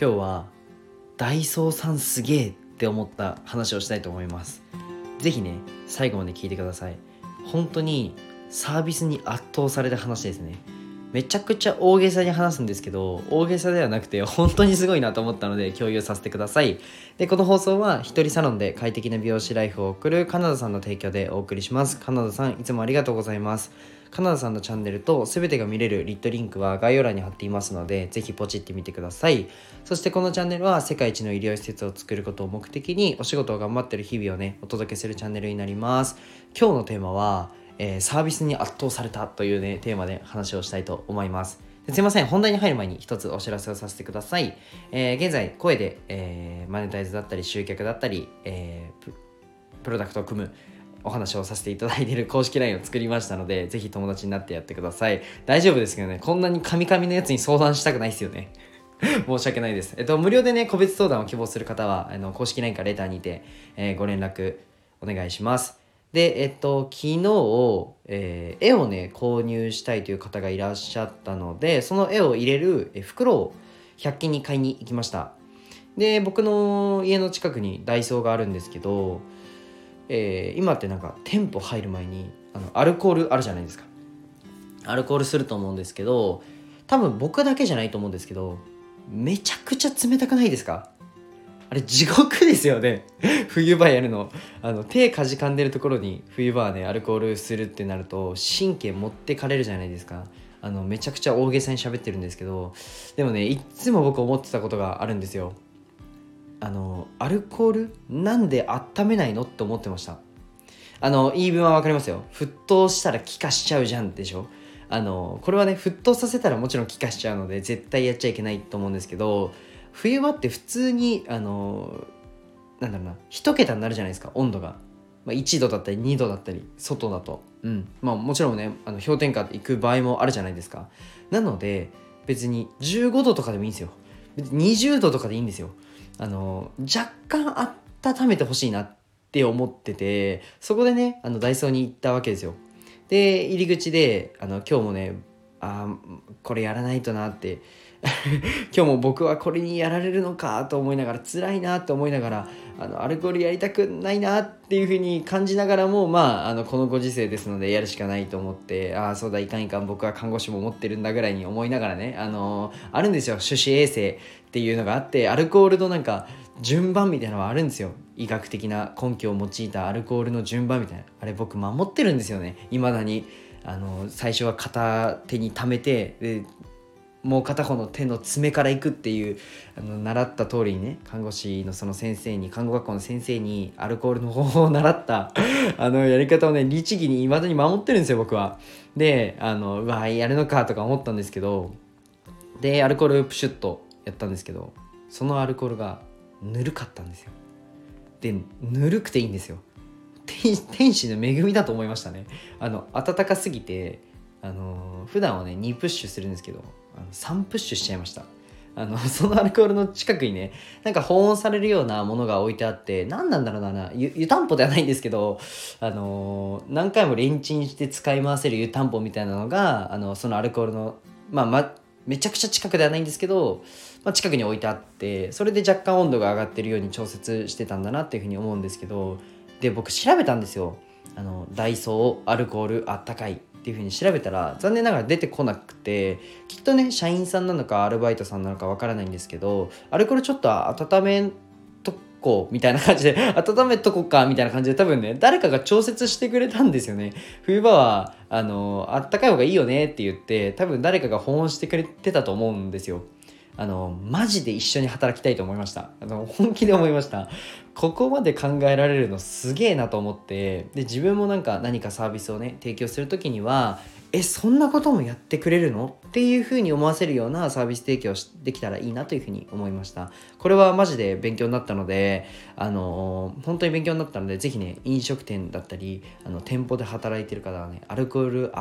今日はダイソーさんすげえって思った話をしたいと思います。是非ね最後まで聞いてください。本当にサービスに圧倒された話ですね。めちゃくちゃ大げさに話すんですけど大げさではなくて本当にすごいなと思ったので共有させてください。でこの放送は一人サロンで快適な美容師ライフを送るカナダさんの提供でお送りします。カナダさんいつもありがとうございます。カナダさんのチャンネルと全てが見れるリットリンクは概要欄に貼っていますのでぜひポチってみてくださいそしてこのチャンネルは世界一の医療施設を作ることを目的にお仕事を頑張ってる日々をねお届けするチャンネルになります今日のテーマはえー、サービスに圧倒されたというね、テーマで話をしたいと思います。すいません、本題に入る前に一つお知らせをさせてください。えー、現在、声で、えー、マネタイズだったり、集客だったり、えー、プロダクトを組むお話をさせていただいている公式 LINE を作りましたので、ぜひ友達になってやってください。大丈夫ですけどね、こんなにカミカミのやつに相談したくないですよね。申し訳ないです。えっと、無料でね、個別相談を希望する方は、あの公式 LINE かレターにて、えー、ご連絡お願いします。で、えっと、昨日、えー、絵をね、購入したいという方がいらっしゃったので、その絵を入れる袋を100均に買いに行きました。で、僕の家の近くにダイソーがあるんですけど、えー、今ってなんか店舗入る前にあのアルコールあるじゃないですか。アルコールすると思うんですけど、多分僕だけじゃないと思うんですけど、めちゃくちゃ冷たくないですか？あれ地獄ですよね。冬場やるの。あの手かじかんでるところに冬場はねアルコールするってなると神経持ってかれるじゃないですか。あのめちゃくちゃ大げさに喋ってるんですけどでもねいっつも僕思ってたことがあるんですよ。あのアルコールなんで温めないのって思ってました。あの言い分は分かりますよ。沸騰したら気化しちゃうじゃんでしょ。あのこれはね沸騰させたらもちろん気化しちゃうので絶対やっちゃいけないと思うんですけど冬場って普通にあのなんだろうな1桁になるじゃないですか温度が、まあ、1度だったり2度だったり外だと。うん。まあもちろんねあの氷点下行く場合もあるじゃないですか。なので別に15度とかでもいいんですよ。20度とかでいいんですよ。あの若干温めてほしいなって思っててそこでねあのダイソーに行ったわけですよ。で入り口であの今日もねあこれやらないとなって 今日も僕はこれにやられるのかと思いながら辛いなと思いながらあのアルコールやりたくないなっていうふうに感じながらもまああのこのご時世ですのでやるしかないと思ってああそうだいかんいかん僕は看護師も持ってるんだぐらいに思いながらねあのあるんですよ手指衛生っていうのがあってアルコールのなんか順番みたいなのはあるんですよ。医学的な根拠を用いたアルコールの順番みたいな。あれ僕守ってるんですよね。いまだに。あの最初は片手に溜めてでもう片方の手の爪からいくっていうあの習った通りにね看護師のその先生に看護学校の先生にアルコールの方法を習った あのやり方をね律儀に未だに守ってるんですよ僕は。であのうわやるのかとか思ったんですけどでアルコールプシュッとやったんですけどそのアルコールがぬるかったんですよ。でぬるくていいんですよ。天使の恵みだと思いましたね。あの暖かすぎてあの普段はね2プッシュするんですけどあの3プッシュしちゃいました。あの そのアルコールの近くにねなんか保温されるようなものが置いてあって何なんだろうな湯湯たんぽではないんですけどあの何回もレンチンして使い回せる湯たんぽみたいなのがあのそのアルコールのまあ、まめちゃくちゃ近くではないんですけど、まあ、近くに置いてあってそれで若干温度が上がってるように調節してたんだなっていうふうに思うんですけどで僕調べたんですよ。あのダイソーアルコールあったかい。っていうふうに調べたら残念ながら出てこなくてきっとね社員さんなのかアルバイトさんなのかわからないんですけどアルコールちょっと温めとこうみたいな感じで 温めとこかみたいな感じで多分ね誰かが調節してくれたんですよね。冬場はあのあったかい方がいいよねって言って多分誰かが保温してくれてたと思うんですよ。あのマジで一緒に働きたいと思いました。あの本気で思いました。ここまで考えられるのすげえなと思ってで自分もなんか何かサービスをね提供する時にはえそんなこともやってくれるの？っていうふうに思わせるようなサービス提供できたらいいなというふうに思いました。これはマジで勉強になったのであの本当に勉強になったのでぜひね飲食店だったりあの店舗で働いてる方はねアルコール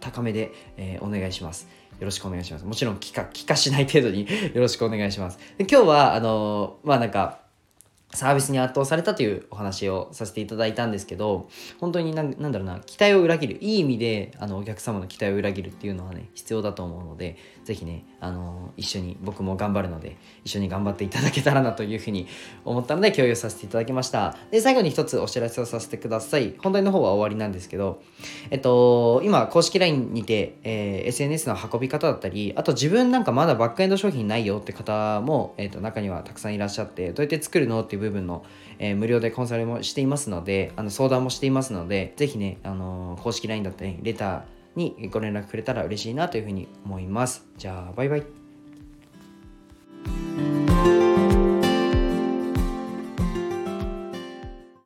高めで、えー、お願いします。よろしくお願いします。もちろん気化、気化しない程度に よろしくお願いします。で今日は、あの、まあなんか、サービスに圧倒されたというお話をさせていただいたんですけど本当になんなんだろうな期待を裏切るいい意味であのお客様の期待を裏切るっていうのはね必要だと思うので是非ねあの一緒に僕も頑張るので一緒に頑張っていただけたらなというふうに思ったので共有させていただきました。で最後に一つお知らせをさせてください。本題の方は終わりなんですけどえっと今公式 LINE にて、えー、SNS の運び方だったりあと自分なんかまだバックエンド商品ないよって方も、えっと、中にはたくさんいらっしゃってどうやって作るのってていう部分の、えー、無料でコンサルもしていますのであの相談もしていますのでぜひね、あのー、公式 LINE だったりレターにご連絡くれたら嬉しいなというふうに思います。じゃあ、バイバイ。